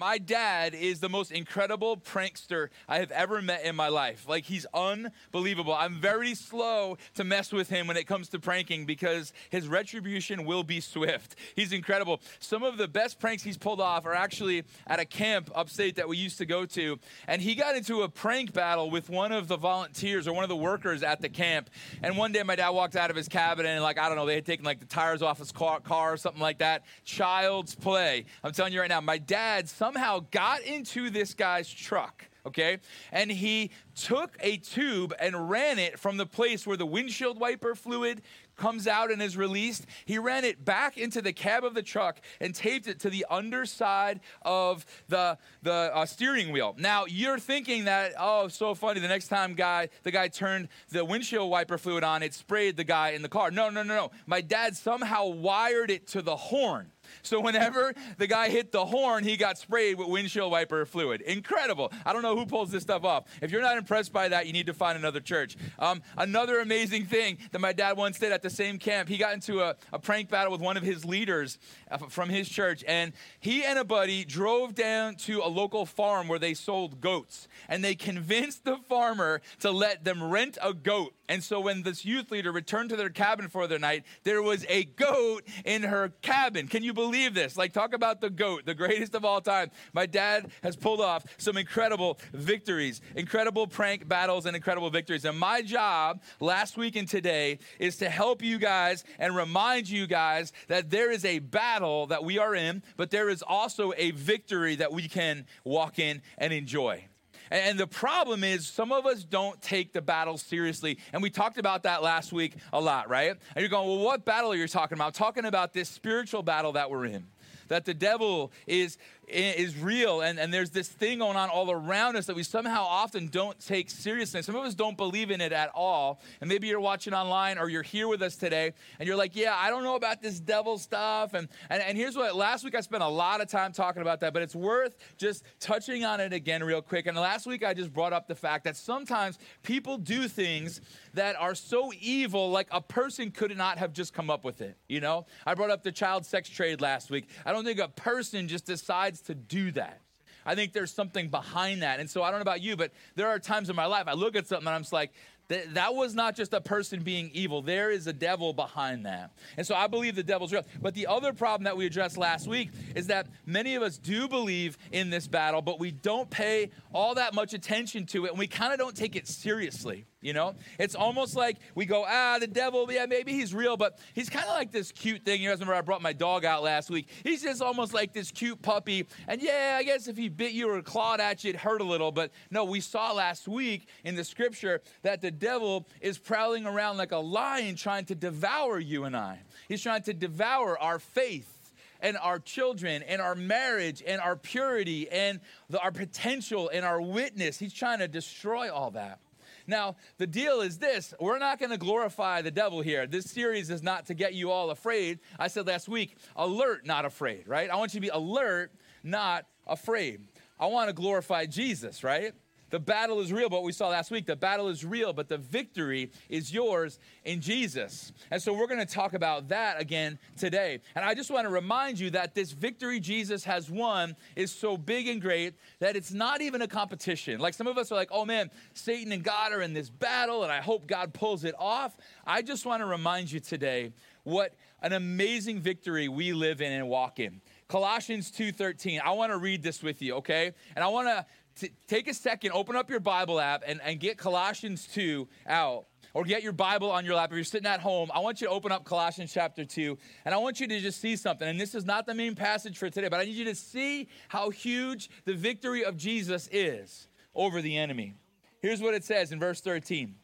My dad is the most incredible prankster I have ever met in my life. Like, he's unbelievable. I'm very slow to mess with him when it comes to pranking because his retribution will be swift. He's incredible. Some of the best pranks he's pulled off are actually at a camp upstate that we used to go to. And he got into a prank battle with one of the volunteers or one of the workers at the camp. And one day, my dad walked out of his cabin and, like, I don't know, they had taken like the tires off his car, car or something like that. Child's play. I'm telling you right now, my dad somehow got into this guy's truck okay? And he took a tube and ran it from the place where the windshield wiper fluid comes out and is released. He ran it back into the cab of the truck and taped it to the underside of the, the uh, steering wheel. Now, you're thinking that, oh, so funny, the next time guy, the guy turned the windshield wiper fluid on, it sprayed the guy in the car. No, no, no, no. My dad somehow wired it to the horn. So whenever the guy hit the horn, he got sprayed with windshield wiper fluid. Incredible. I don't know who pulls this stuff off. If you're not impressed by that, you need to find another church. Um, another amazing thing that my dad once did at the same camp, he got into a, a prank battle with one of his leaders uh, from his church, and he and a buddy drove down to a local farm where they sold goats, and they convinced the farmer to let them rent a goat. And so when this youth leader returned to their cabin for the night, there was a goat in her cabin. Can you believe this? Like, talk about the goat, the greatest of all time. My dad has pulled off some incredible victories, incredible prank battles, and incredible victories. And my job last week and today is to help you guys and remind you guys that there is a battle that we are in, but there is also a victory that we can walk in and enjoy. And the problem is, some of us don't take the battle seriously. And we talked about that last week a lot, right? And you're going, well, what battle are you talking about? I'm talking about this spiritual battle that we're in. That the devil is is real and, and there's this thing going on all around us that we somehow often don't take seriously. Some of us don't believe in it at all. And maybe you're watching online or you're here with us today and you're like, yeah, I don't know about this devil stuff. And, and, and here's what last week I spent a lot of time talking about that, but it's worth just touching on it again real quick. And last week I just brought up the fact that sometimes people do things that are so evil, like a person could not have just come up with it. You know, I brought up the child sex trade last week. I don't think a person just decides to do that. I think there's something behind that. And so I don't know about you, but there are times in my life I look at something and I'm just like, that, that was not just a person being evil. There is a devil behind that. And so I believe the devil's real. But the other problem that we addressed last week is that many of us do believe in this battle, but we don't pay all that much attention to it and we kind of don't take it seriously. You know, it's almost like we go, ah, the devil, yeah, maybe he's real, but he's kind of like this cute thing. You guys remember I brought my dog out last week. He's just almost like this cute puppy. And yeah, I guess if he bit you or clawed at you, it hurt a little. But no, we saw last week in the scripture that the devil is prowling around like a lion trying to devour you and I. He's trying to devour our faith and our children and our marriage and our purity and the, our potential and our witness. He's trying to destroy all that. Now, the deal is this we're not going to glorify the devil here. This series is not to get you all afraid. I said last week, alert, not afraid, right? I want you to be alert, not afraid. I want to glorify Jesus, right? The battle is real, but we saw last week, the battle is real, but the victory is yours in Jesus. And so we're going to talk about that again today. And I just want to remind you that this victory Jesus has won is so big and great that it's not even a competition. Like some of us are like, oh man, Satan and God are in this battle, and I hope God pulls it off. I just want to remind you today what an amazing victory we live in and walk in. Colossians 2:13. I want to read this with you, okay? And I want to t- take a second, open up your Bible app, and, and get Colossians 2 out. Or get your Bible on your lap. If you're sitting at home, I want you to open up Colossians chapter 2, and I want you to just see something. And this is not the main passage for today, but I need you to see how huge the victory of Jesus is over the enemy. Here's what it says in verse 13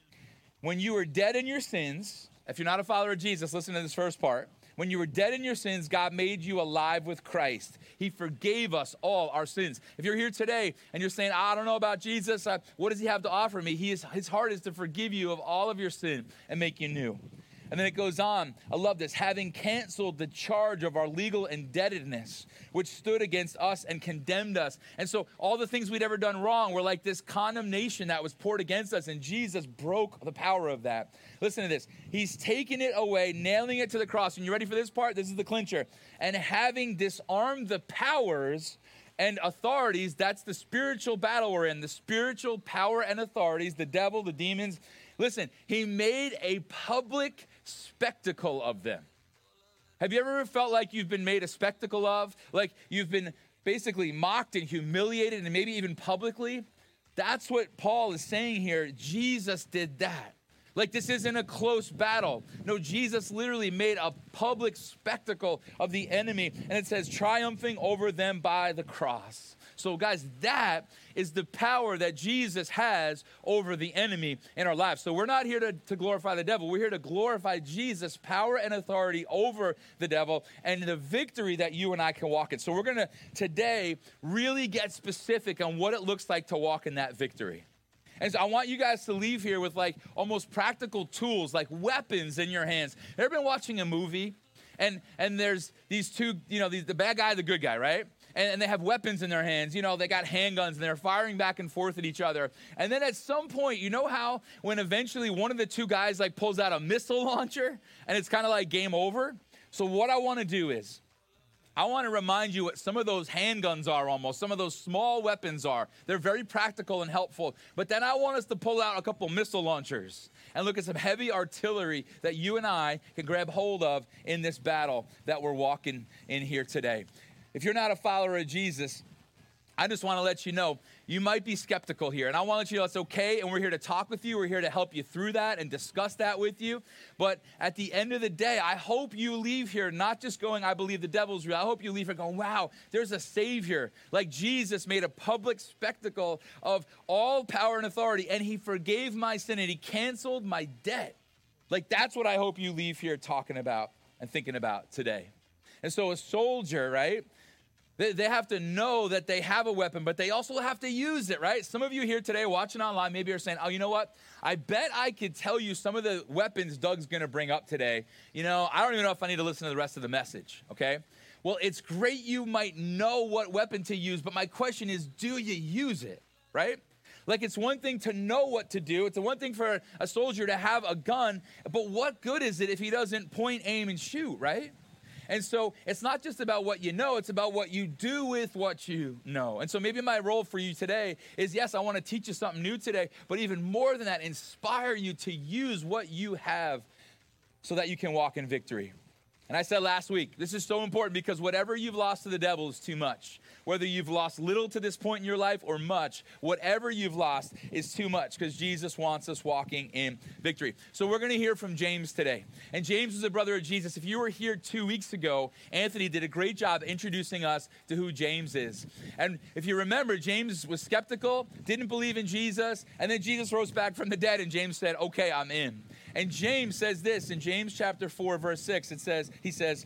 When you were dead in your sins, if you're not a follower of Jesus, listen to this first part. When you were dead in your sins, God made you alive with Christ. He forgave us all our sins. If you're here today and you're saying, I don't know about Jesus, uh, what does he have to offer me? He is, his heart is to forgive you of all of your sin and make you new. And then it goes on. I love this. Having canceled the charge of our legal indebtedness, which stood against us and condemned us. And so all the things we'd ever done wrong were like this condemnation that was poured against us. And Jesus broke the power of that. Listen to this. He's taken it away, nailing it to the cross. And you ready for this part? This is the clincher. And having disarmed the powers and authorities, that's the spiritual battle we're in, the spiritual power and authorities, the devil, the demons. Listen, he made a public spectacle of them. Have you ever felt like you've been made a spectacle of? Like you've been basically mocked and humiliated and maybe even publicly? That's what Paul is saying here. Jesus did that. Like this isn't a close battle. No, Jesus literally made a public spectacle of the enemy, and it says, triumphing over them by the cross. So, guys, that is the power that Jesus has over the enemy in our lives. So, we're not here to, to glorify the devil. We're here to glorify Jesus' power and authority over the devil and the victory that you and I can walk in. So, we're going to today really get specific on what it looks like to walk in that victory. And so I want you guys to leave here with like almost practical tools, like weapons in your hands. Ever been watching a movie and and there's these two, you know, these, the bad guy, the good guy, right? And, and they have weapons in their hands. You know, they got handguns and they're firing back and forth at each other. And then at some point, you know how when eventually one of the two guys like pulls out a missile launcher and it's kind of like game over? So what I want to do is I want to remind you what some of those handguns are almost, some of those small weapons are. They're very practical and helpful. But then I want us to pull out a couple missile launchers and look at some heavy artillery that you and I can grab hold of in this battle that we're walking in here today. If you're not a follower of Jesus, I just want to let you know you might be skeptical here. And I want to let you know it's okay. And we're here to talk with you. We're here to help you through that and discuss that with you. But at the end of the day, I hope you leave here not just going, I believe the devil's real. I hope you leave here going, wow, there's a Savior. Like Jesus made a public spectacle of all power and authority, and he forgave my sin and he canceled my debt. Like that's what I hope you leave here talking about and thinking about today. And so, a soldier, right? They, they have to know that they have a weapon, but they also have to use it, right? Some of you here today watching online maybe are saying, oh, you know what? I bet I could tell you some of the weapons Doug's gonna bring up today. You know, I don't even know if I need to listen to the rest of the message, okay? Well, it's great you might know what weapon to use, but my question is, do you use it, right? Like it's one thing to know what to do. It's one thing for a soldier to have a gun, but what good is it if he doesn't point, aim, and shoot, right? And so it's not just about what you know, it's about what you do with what you know. And so maybe my role for you today is yes, I want to teach you something new today, but even more than that, inspire you to use what you have so that you can walk in victory. And I said last week, this is so important because whatever you've lost to the devil is too much. Whether you've lost little to this point in your life or much, whatever you've lost is too much because Jesus wants us walking in victory. So we're going to hear from James today. And James is a brother of Jesus. If you were here two weeks ago, Anthony did a great job introducing us to who James is. And if you remember, James was skeptical, didn't believe in Jesus, and then Jesus rose back from the dead, and James said, Okay, I'm in. And James says this in James chapter 4, verse 6. It says, He says,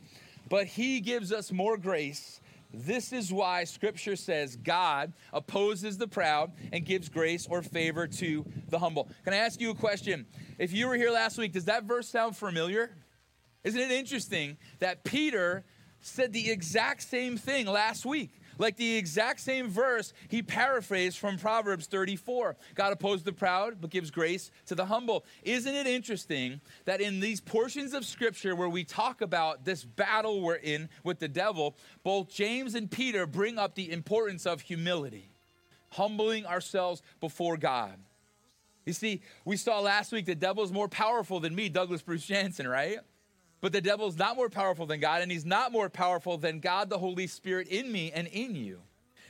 But he gives us more grace. This is why scripture says God opposes the proud and gives grace or favor to the humble. Can I ask you a question? If you were here last week, does that verse sound familiar? Isn't it interesting that Peter said the exact same thing last week? Like the exact same verse he paraphrased from Proverbs 34. God opposes the proud, but gives grace to the humble. Isn't it interesting that in these portions of scripture where we talk about this battle we're in with the devil, both James and Peter bring up the importance of humility, humbling ourselves before God. You see, we saw last week the devil is more powerful than me, Douglas Bruce Jansen, right? But the devil's not more powerful than God, and he's not more powerful than God, the Holy Spirit, in me and in you.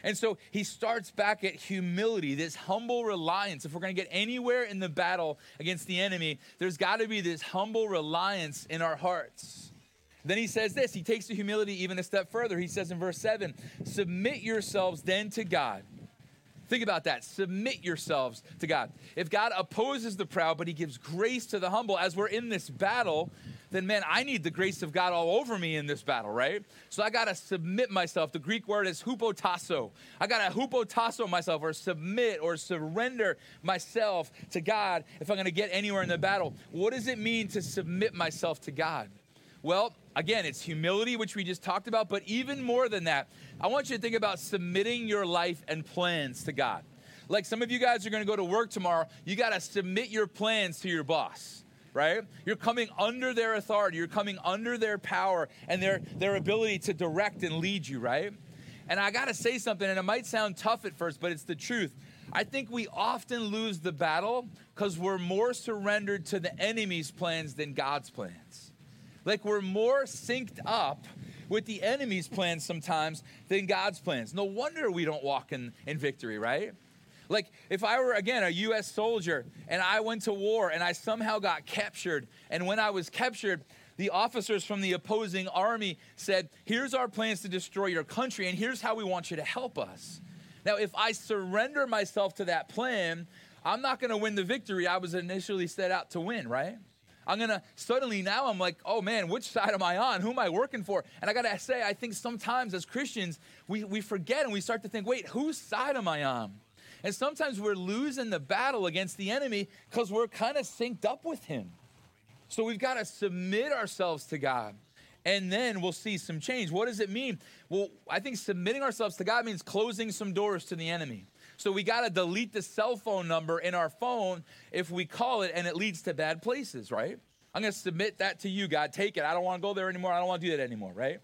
And so he starts back at humility, this humble reliance. If we're going to get anywhere in the battle against the enemy, there's got to be this humble reliance in our hearts. Then he says this, he takes the humility even a step further. He says in verse 7 Submit yourselves then to God. Think about that. Submit yourselves to God. If God opposes the proud, but he gives grace to the humble, as we're in this battle, then man, I need the grace of God all over me in this battle, right? So I got to submit myself. The Greek word is hupotasso. I got to hupotasso myself or submit or surrender myself to God if I'm to get anywhere in the battle. What does it mean to submit myself to God? Well, again, it's humility, which we just talked about, but even more than that, I want you to think about submitting your life and plans to God. Like some of you guys are to go to work tomorrow, you got to submit your plans to your boss right? You're coming under their authority, you're coming under their power and their, their ability to direct and lead you, right? And I got to say something, and it might sound tough at first, but it's the truth. I think we often lose the battle because we're more surrendered to the enemy's plans than God's plans. Like we're more synced up with the enemy's plans sometimes than God's plans. No wonder we don't walk in, in victory, right? Like if I were, again, a US soldier and I went to war and I somehow got captured, and when I was captured, the officers from the opposing army said, Here's our plans to destroy your country, and here's how we want you to help us. Now, if I surrender myself to that plan, I'm not going to win the victory I was initially set out to win, right? I'm going to suddenly now I'm like, oh man, which side am I on? Who am I working for? And I got to say, I think sometimes as Christians, we, we forget and we start to think, wait, whose side am I on? And sometimes we're losing the battle against the enemy because we're kind of synced up with him. So we've got to submit ourselves to God. And then we'll see some change. What does it mean? Well, I think submitting ourselves to God means closing some doors to the enemy. So we got to delete the cell phone number in our phone if we call it and it leads to bad places, right? I'm going to submit that to you, God. Take it. I don't want to go there anymore. I don't want to do that anymore, right?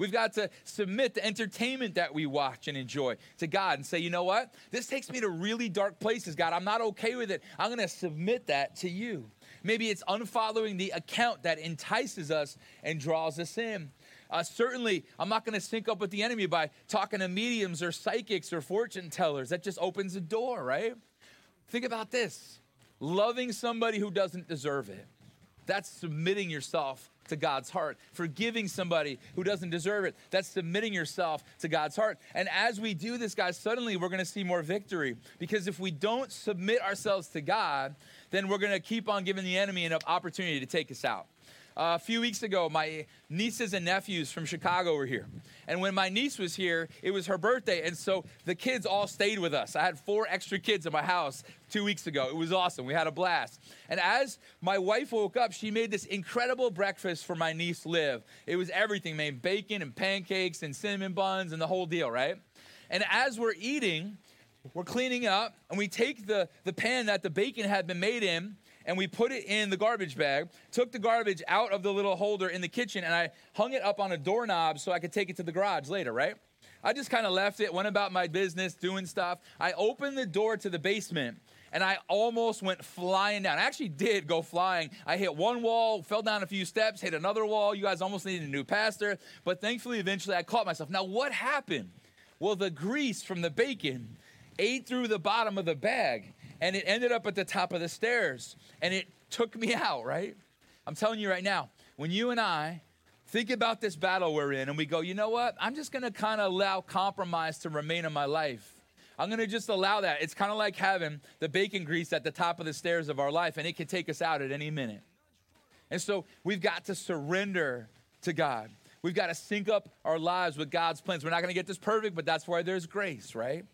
We've got to submit the entertainment that we watch and enjoy to God and say, you know what? This takes me to really dark places, God. I'm not okay with it. I'm going to submit that to you. Maybe it's unfollowing the account that entices us and draws us in. Uh, certainly, I'm not going to sync up with the enemy by talking to mediums or psychics or fortune tellers. That just opens the door, right? Think about this loving somebody who doesn't deserve it. That's submitting yourself to God's heart. Forgiving somebody who doesn't deserve it, that's submitting yourself to God's heart. And as we do this, guys, suddenly we're going to see more victory. Because if we don't submit ourselves to God, then we're going to keep on giving the enemy an opportunity to take us out. A few weeks ago, my nieces and nephews from Chicago were here. And when my niece was here, it was her birthday. And so the kids all stayed with us. I had four extra kids in my house two weeks ago. It was awesome. We had a blast. And as my wife woke up, she made this incredible breakfast for my niece, Liv. It was everything, made bacon and pancakes and cinnamon buns and the whole deal, right? And as we're eating, we're cleaning up and we take the, the pan that the bacon had been made in and we put it in the garbage bag, took the garbage out of the little holder in the kitchen, and I hung it up on a doorknob so I could take it to the garage later, right? I just kind of left it, went about my business, doing stuff. I opened the door to the basement and I almost went flying down. I actually did go flying. I hit one wall, fell down a few steps, hit another wall. You guys almost needed a new pastor, but thankfully, eventually, I caught myself. Now, what happened? Well, the grease from the bacon ate through the bottom of the bag and it ended up at the top of the stairs and it took me out, right? I'm telling you right now, when you and I think about this battle we're in and we go, you know what? I'm just going to kind of allow compromise to remain in my life. I'm going to just allow that. It's kind of like having the bacon grease at the top of the stairs of our life, and it can take us out at any minute. And so we've got to surrender to God. We've got to sync up our lives with God's plans. We're not going to get this perfect, but that's why there's grace, right?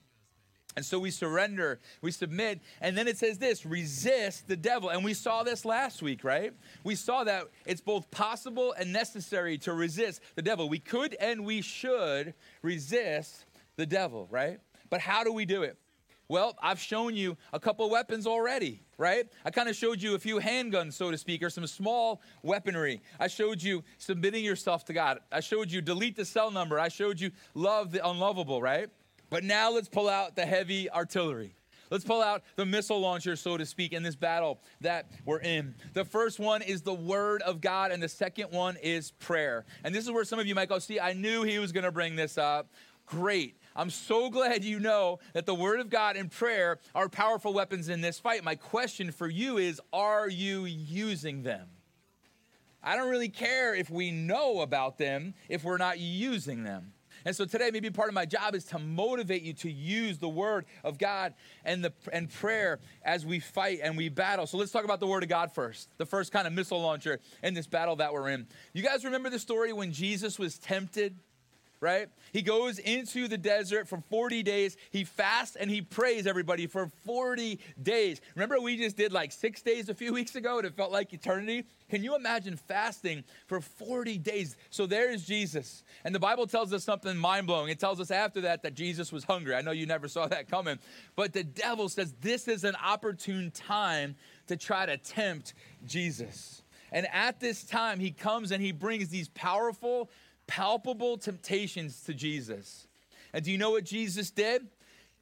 And so we surrender, we submit, and then it says this resist the devil. And we saw this last week, right? We saw that it's both possible and necessary to resist the devil. We could and we should resist the devil, right? But how do we do it? Well, I've shown you a couple weapons already, right? I kind of showed you a few handguns, so to speak, or some small weaponry. I showed you submitting yourself to God. I showed you delete the cell number. I showed you love the unlovable, right? But now let's pull out the heavy artillery. Let's pull out the missile launcher, so to speak, in this battle that we're in. The first one is the Word of God, and the second one is prayer. And this is where some of you might go, see, I knew he was going to bring this up. Great. I'm so glad you know that the Word of God and prayer are powerful weapons in this fight. My question for you is Are you using them? I don't really care if we know about them if we're not using them. And so today, maybe part of my job is to motivate you to use the word of God and, the, and prayer as we fight and we battle. So let's talk about the word of God first, the first kind of missile launcher in this battle that we're in. You guys remember the story when Jesus was tempted? Right? He goes into the desert for 40 days. He fasts and he prays, everybody, for 40 days. Remember, we just did like six days a few weeks ago and it felt like eternity? Can you imagine fasting for 40 days? So there's Jesus. And the Bible tells us something mind blowing. It tells us after that that Jesus was hungry. I know you never saw that coming. But the devil says this is an opportune time to try to tempt Jesus. And at this time, he comes and he brings these powerful palpable temptations to Jesus. And do you know what Jesus did?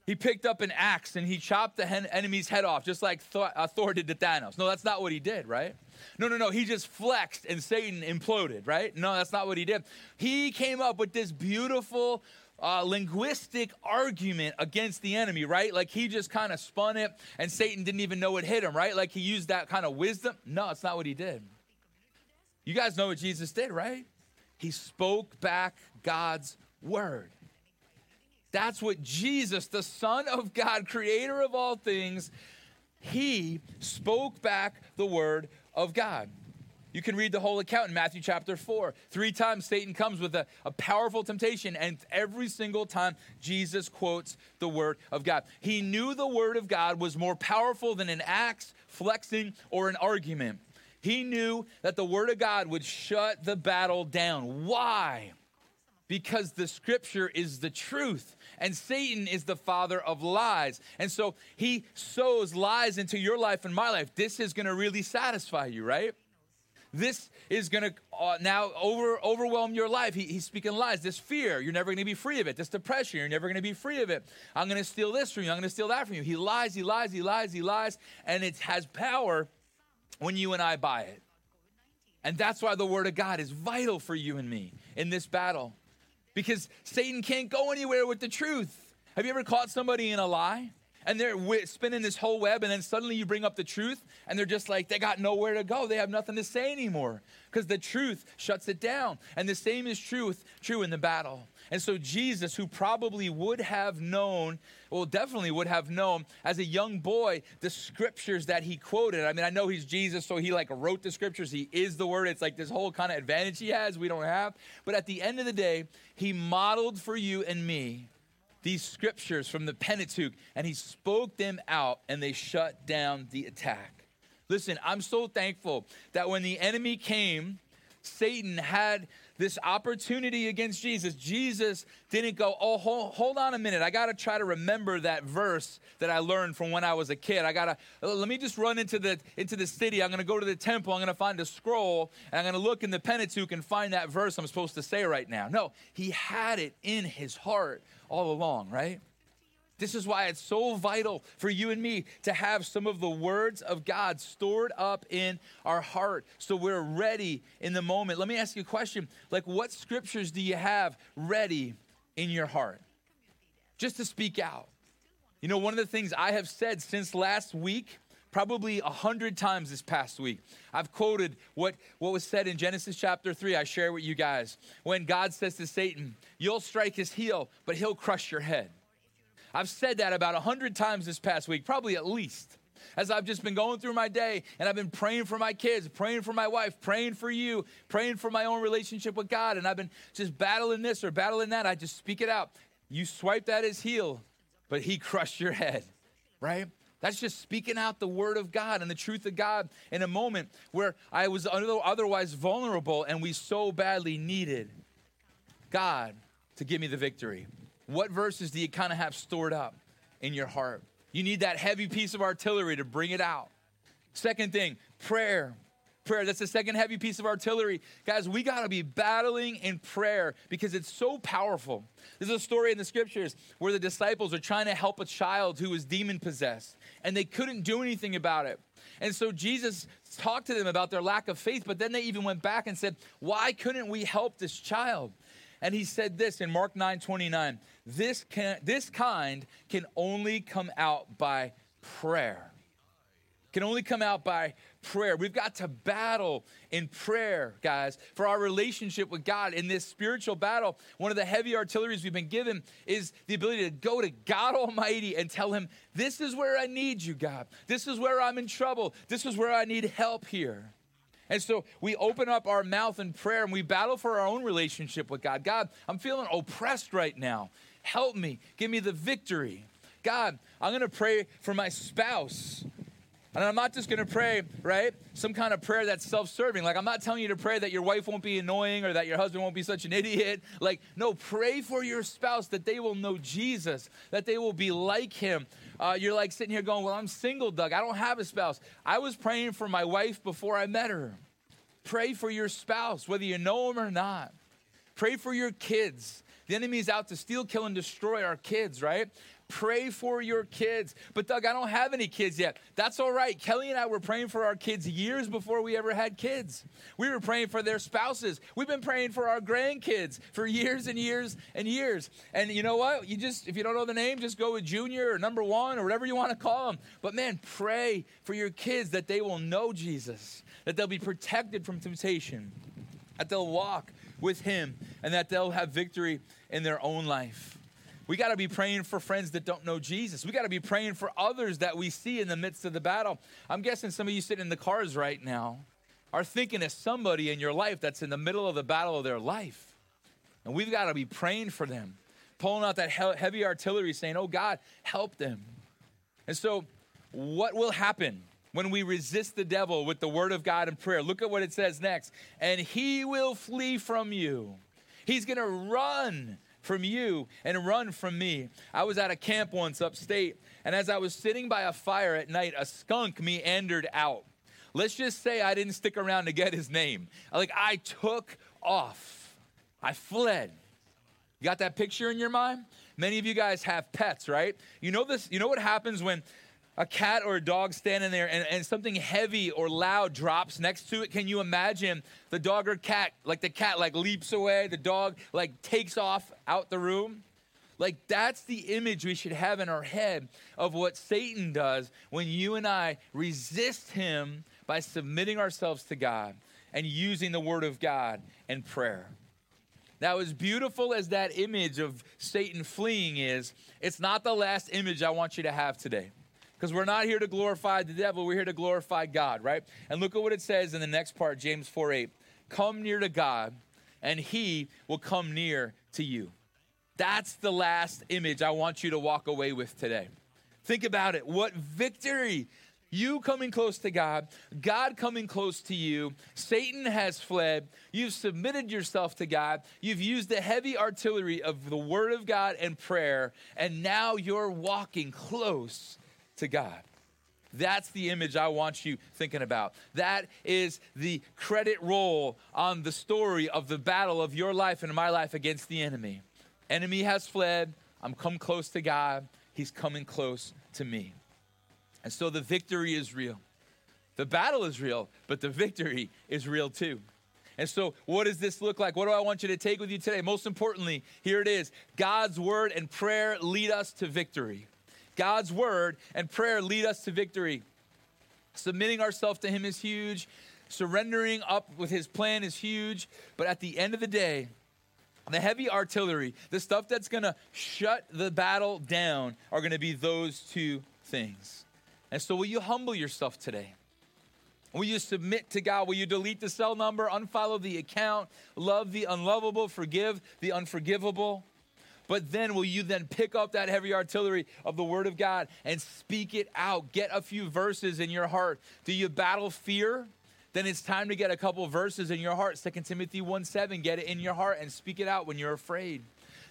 He picked up an axe and he chopped the enemy's head off, just like Thor, uh, Thor did to Thanos. No, that's not what he did, right? No, no, no. He just flexed and Satan imploded, right? No, that's not what he did. He came up with this beautiful uh, linguistic argument against the enemy, right? Like he just kind of spun it and Satan didn't even know it hit him, right? Like he used that kind of wisdom. No, it's not what he did. You guys know what Jesus did, right? He spoke back God's word. That's what Jesus, the Son of God, creator of all things, he spoke back the word of God. You can read the whole account in Matthew chapter 4. Three times Satan comes with a, a, powerful temptation, and every single time Jesus quotes the word of God. He knew the word of God was more powerful than an axe, flexing, or an argument. He knew that the word of God would shut the battle down. Why? Because the scripture is the truth and Satan is the father of lies. And so he sows lies into your life and my life. This is going to really satisfy you, right? This is going to uh, now over, overwhelm your life. He, he's speaking lies. This fear, you're never going to be free of it. This depression, you're never going to be free of it. I'm going to steal this from you. I'm going to steal that from you. He lies, he lies, he lies, he lies. And it has power when you and I buy it. And that's why the Word of God is vital for you and me in this battle because Satan can't go anywhere with the truth. Have you ever caught somebody in a lie? And they're spinning this whole web, and then suddenly you bring up the truth, and they're just like, they got nowhere to go. They have nothing to say anymore because the truth shuts it down. And the same is truth, true in the battle. And so Jesus, who probably would have known, well, definitely would have known as a young boy the scriptures that he quoted. I mean, I know he's Jesus, so he like wrote the scriptures. He is the word. It's like this whole kind of advantage he has we don't have. But at the end of the day, he modeled for you and me these scriptures from the Pentateuch and he spoke them out and they shut down the attack. Listen, I'm so thankful that when the enemy came, Satan had this opportunity against Jesus, Jesus didn't go, oh, hold, hold on a minute. I got to try to remember that verse that I learned from when I was a kid. I got to, let me just run into the, into the city. I'm going to go to the temple. I'm going to find a scroll and I'm going to look in the Pentateuch and find that verse I'm supposed to say right now. No, he had it in his heart all along, right? This is why it's so vital for you and me to have some of the words of God stored up in our heart so we're ready in the moment. Let me ask you a question like, what scriptures do you have ready in your heart? Just to speak out. You know, one of the things I have said since last week, probably a hundred times this past week, I've quoted what, what was said in Genesis chapter 3. I share with you guys. When God says to Satan, You'll strike his heel, but he'll crush your head. I've said that about a hundred times this past week, probably at least. As I've just been going through my day and I've been praying for my kids, praying for my wife, praying for you, praying for my own relationship with God, and I've been just battling this or battling that, I just speak it out. You swiped at his heel, but he crushed your head, right? That's just speaking out the word of God and the truth of God in a moment where I was otherwise vulnerable and we so badly needed God to give me the victory. What verses do you kind of have stored up in your heart? You need that heavy piece of artillery to bring it out. Second thing, prayer. Prayer, that's the second heavy piece of artillery. Guys, we got to be battling in prayer because it's so powerful. There's a story in the scriptures where the disciples are trying to help a child who was demon possessed and they couldn't do anything about it. And so Jesus talked to them about their lack of faith, but then they even went back and said, Why couldn't we help this child? And he said this in Mark 9 29 this, can, this kind can only come out by prayer. Can only come out by prayer. We've got to battle in prayer, guys, for our relationship with God. In this spiritual battle, one of the heavy artilleries we've been given is the ability to go to God Almighty and tell Him, This is where I need you, God. This is where I'm in trouble. This is where I need help here. And so we open up our mouth in prayer and we battle for our own relationship with God. God, I'm feeling oppressed right now. Help me. Give me the victory. God, I'm going to pray for my spouse. And I'm not just to pray, right? Some kind of prayer that's self serving. Like, I'm not telling you to pray that your wife won't be annoying or that your husband won't be such an idiot. Like, no, pray for your spouse that they will know Jesus, that they will be like him. Uh, you're like sitting here going, Well, I'm single, Doug. I don't have a spouse. I was praying for my wife before I met her. Pray for your spouse, whether you know them or not. Pray for your kids The enemy is out to steal, kill, and destroy our kids, right? Pray for your kids. But Doug, I don't have any kids yet. That's all right. Kelly and I were praying for our kids years before we ever had kids. We were praying for their spouses. We've been praying for our grandkids for years and years and years. And you know what? You just, if you don't know the name, just go with junior or number one or whatever you want to call them. But man, pray for your kids that they will know Jesus, that they'll be protected from temptation, that they'll walk with Him, and that they'll have victory in their own life. We got to be praying for friends that don't know Jesus. We got to be praying for others that we see in the midst of the battle. I'm guessing some of you sitting in the cars right now are thinking of somebody in your life that's in the middle of the battle of their life. And we've got to be praying for them, pulling out that heavy artillery, saying, Oh God, help them. And so, what will happen when we resist the devil with the word of God and prayer? Look at what it says next. And he will flee from you. He's going to run from you and run from me. I was at a camp once upstate, and as I was sitting by a fire at night, a skunk meandered out. Let's just say I didn't stick around to get his name. Like I took off, I fled. You got that picture in your mind? Many of you guys have pets, right? You know this, you know what happens when a cat or a dog standing there and, and something heavy or loud drops next to it can you imagine the dog or cat like the cat like leaps away the dog like takes off out the room like that's the image we should have in our head of what satan does when you and i resist him by submitting ourselves to god and using the word of god and prayer now, as beautiful as that image of Satan fleeing is, it's not the last image I want you to have today. Because we're not here to glorify the devil, we're here to glorify God, right? And look at what it says in the next part, James 4 8. Come near to God, and he will come near to you. That's the last image I want you to walk away with today. Think about it. What victory! You coming close to God, God coming close to you. Satan has fled. You've submitted yourself to God. You've used the heavy artillery of the Word of God and prayer, and now you're walking close to God. That's the image I want you thinking about. That is the credit roll on the story of the battle of your life and my life against the enemy. Enemy has fled. I'm come close to God. He's coming close to me. And so the victory is real. The battle is real, but the victory is real too. And so, what does this look like? What do I want you to take with you today? Most importantly, here it is God's word and prayer lead us to victory. God's word and prayer lead us to victory. Submitting ourselves to Him is huge. Surrendering up with His plan is huge. But at the end of the day, the heavy artillery, the stuff that's going to shut the battle down, are going to be those two things. And so, will you humble yourself today? Will you submit to God? Will you delete the cell number, unfollow the account, love the unlovable, forgive the unforgivable? But then will you then pick up that heavy artillery of the Word of God and speak it out? Get a few verses in your heart. Do you battle fear? Then it's time to get a couple verses in your heart. 2 Timothy 1 7, get it in your heart and speak it out when you're afraid.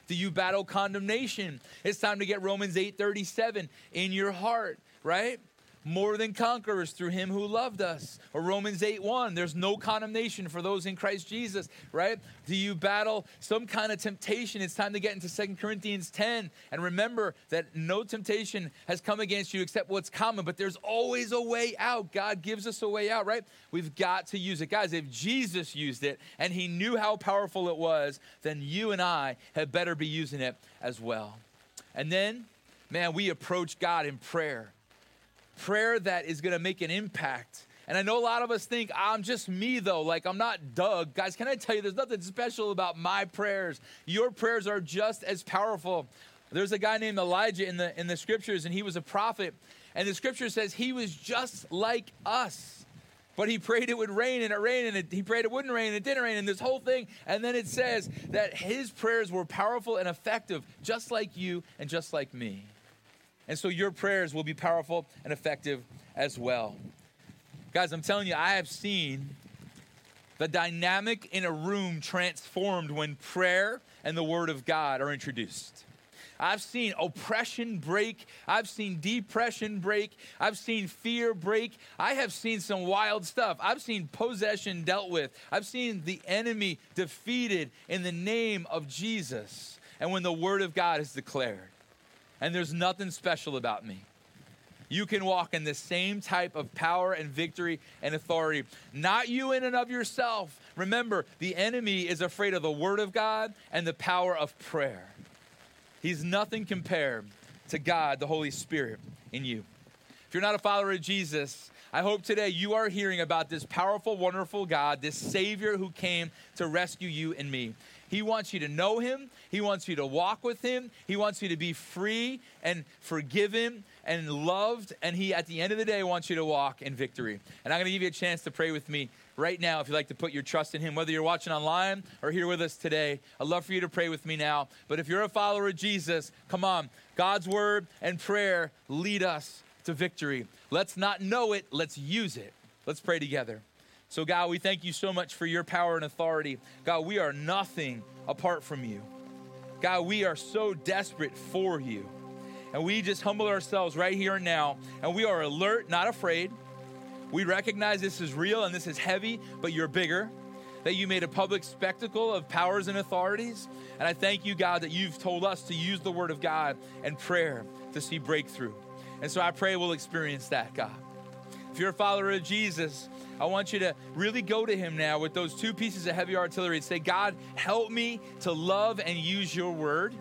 Do you battle condemnation? It's time to get Romans 8 37 in your heart, right? More than conquerors through him who loved us. Or Romans 8 1, there's no condemnation for those in Christ Jesus, right? Do you battle some kind of temptation? It's time to get into Second Corinthians 10 and remember that no temptation has come against you except what's common, but there's always a way out. God gives us a way out, right? We've got to use it. Guys, if Jesus used it and he knew how powerful it was, then you and I had better be using it as well. And then, man, we approach God in prayer prayer that is going to make an impact. And I know a lot of us think, I'm just me though, like I'm not Doug. Guys, can I tell you, there's nothing special about my prayers. Your prayers are just as powerful. There's a guy named Elijah in the, in the scriptures, and he was a prophet. And the scripture says he was just like us. But he prayed it would rain, and it rained, and it, he prayed it wouldn't rain, and it didn't rain, and this whole thing. And then it says that his prayers were powerful and effective, just like you and just like me. And so your prayers will be powerful and effective as well. Guys, I'm telling you, I have seen the dynamic in a room transformed when prayer and the Word of God are introduced. I've seen oppression break. I've seen depression break. I've seen fear break. I have seen some wild stuff. I've seen possession dealt with. I've seen the enemy defeated in the name of Jesus. and when the word of God is declared. And there's nothing special about me. You can walk in the same type of power and victory and authority. Not you in and of yourself. Remember, the enemy is afraid of the word of God and the power of prayer. He's nothing compared to God, the Holy Spirit, in you. If you're not a follower of Jesus, I hope today you are hearing about this powerful, wonderful God, this Savior who came to rescue you and me. He wants you to know Him. He wants you to walk with Him. He wants you to be free and forgiven and loved. And He, at the end of the day, wants you to walk in victory. And I'm going to give you a chance to pray with me right now if you'd like to put your trust in Him, whether you're watching online or here with us today. I'd love for you to pray with me now. But if you're a follower of Jesus, come on. God's word and prayer lead us to victory. Let's not know it, let's use it. Let's pray together. So, God, we thank you so much for your power and authority. God, we are nothing apart from you. God, we are so desperate for you. And we just humble ourselves right here and now. And we are alert, not afraid. We recognize this is real and this is heavy, but you're bigger. That you made a public spectacle of powers and authorities. And I thank you, God, that you've told us to use the word of God and prayer to see breakthrough. And so I pray we'll experience that, God. If you're a follower of Jesus, I want you to really go to him now with those two pieces of heavy artillery and say, God, help me to love and use your word.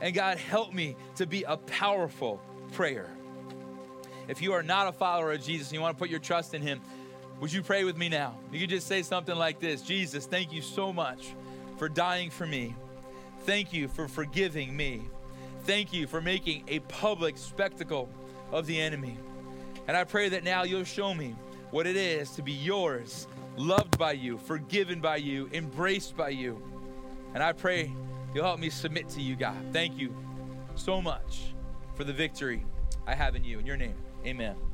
And God, help me to be a powerful prayer. If you are not a follower of Jesus and you want to put your trust in him, would you pray with me now? You could just say something like this Jesus, thank you so much for dying for me. Thank you for forgiving me. Thank you for making a public spectacle of the enemy. And I pray that now you'll show me what it is to be yours, loved by you, forgiven by you, embraced by you. And I pray you'll help me submit to you, God. Thank you so much for the victory I have in you. In your name, amen.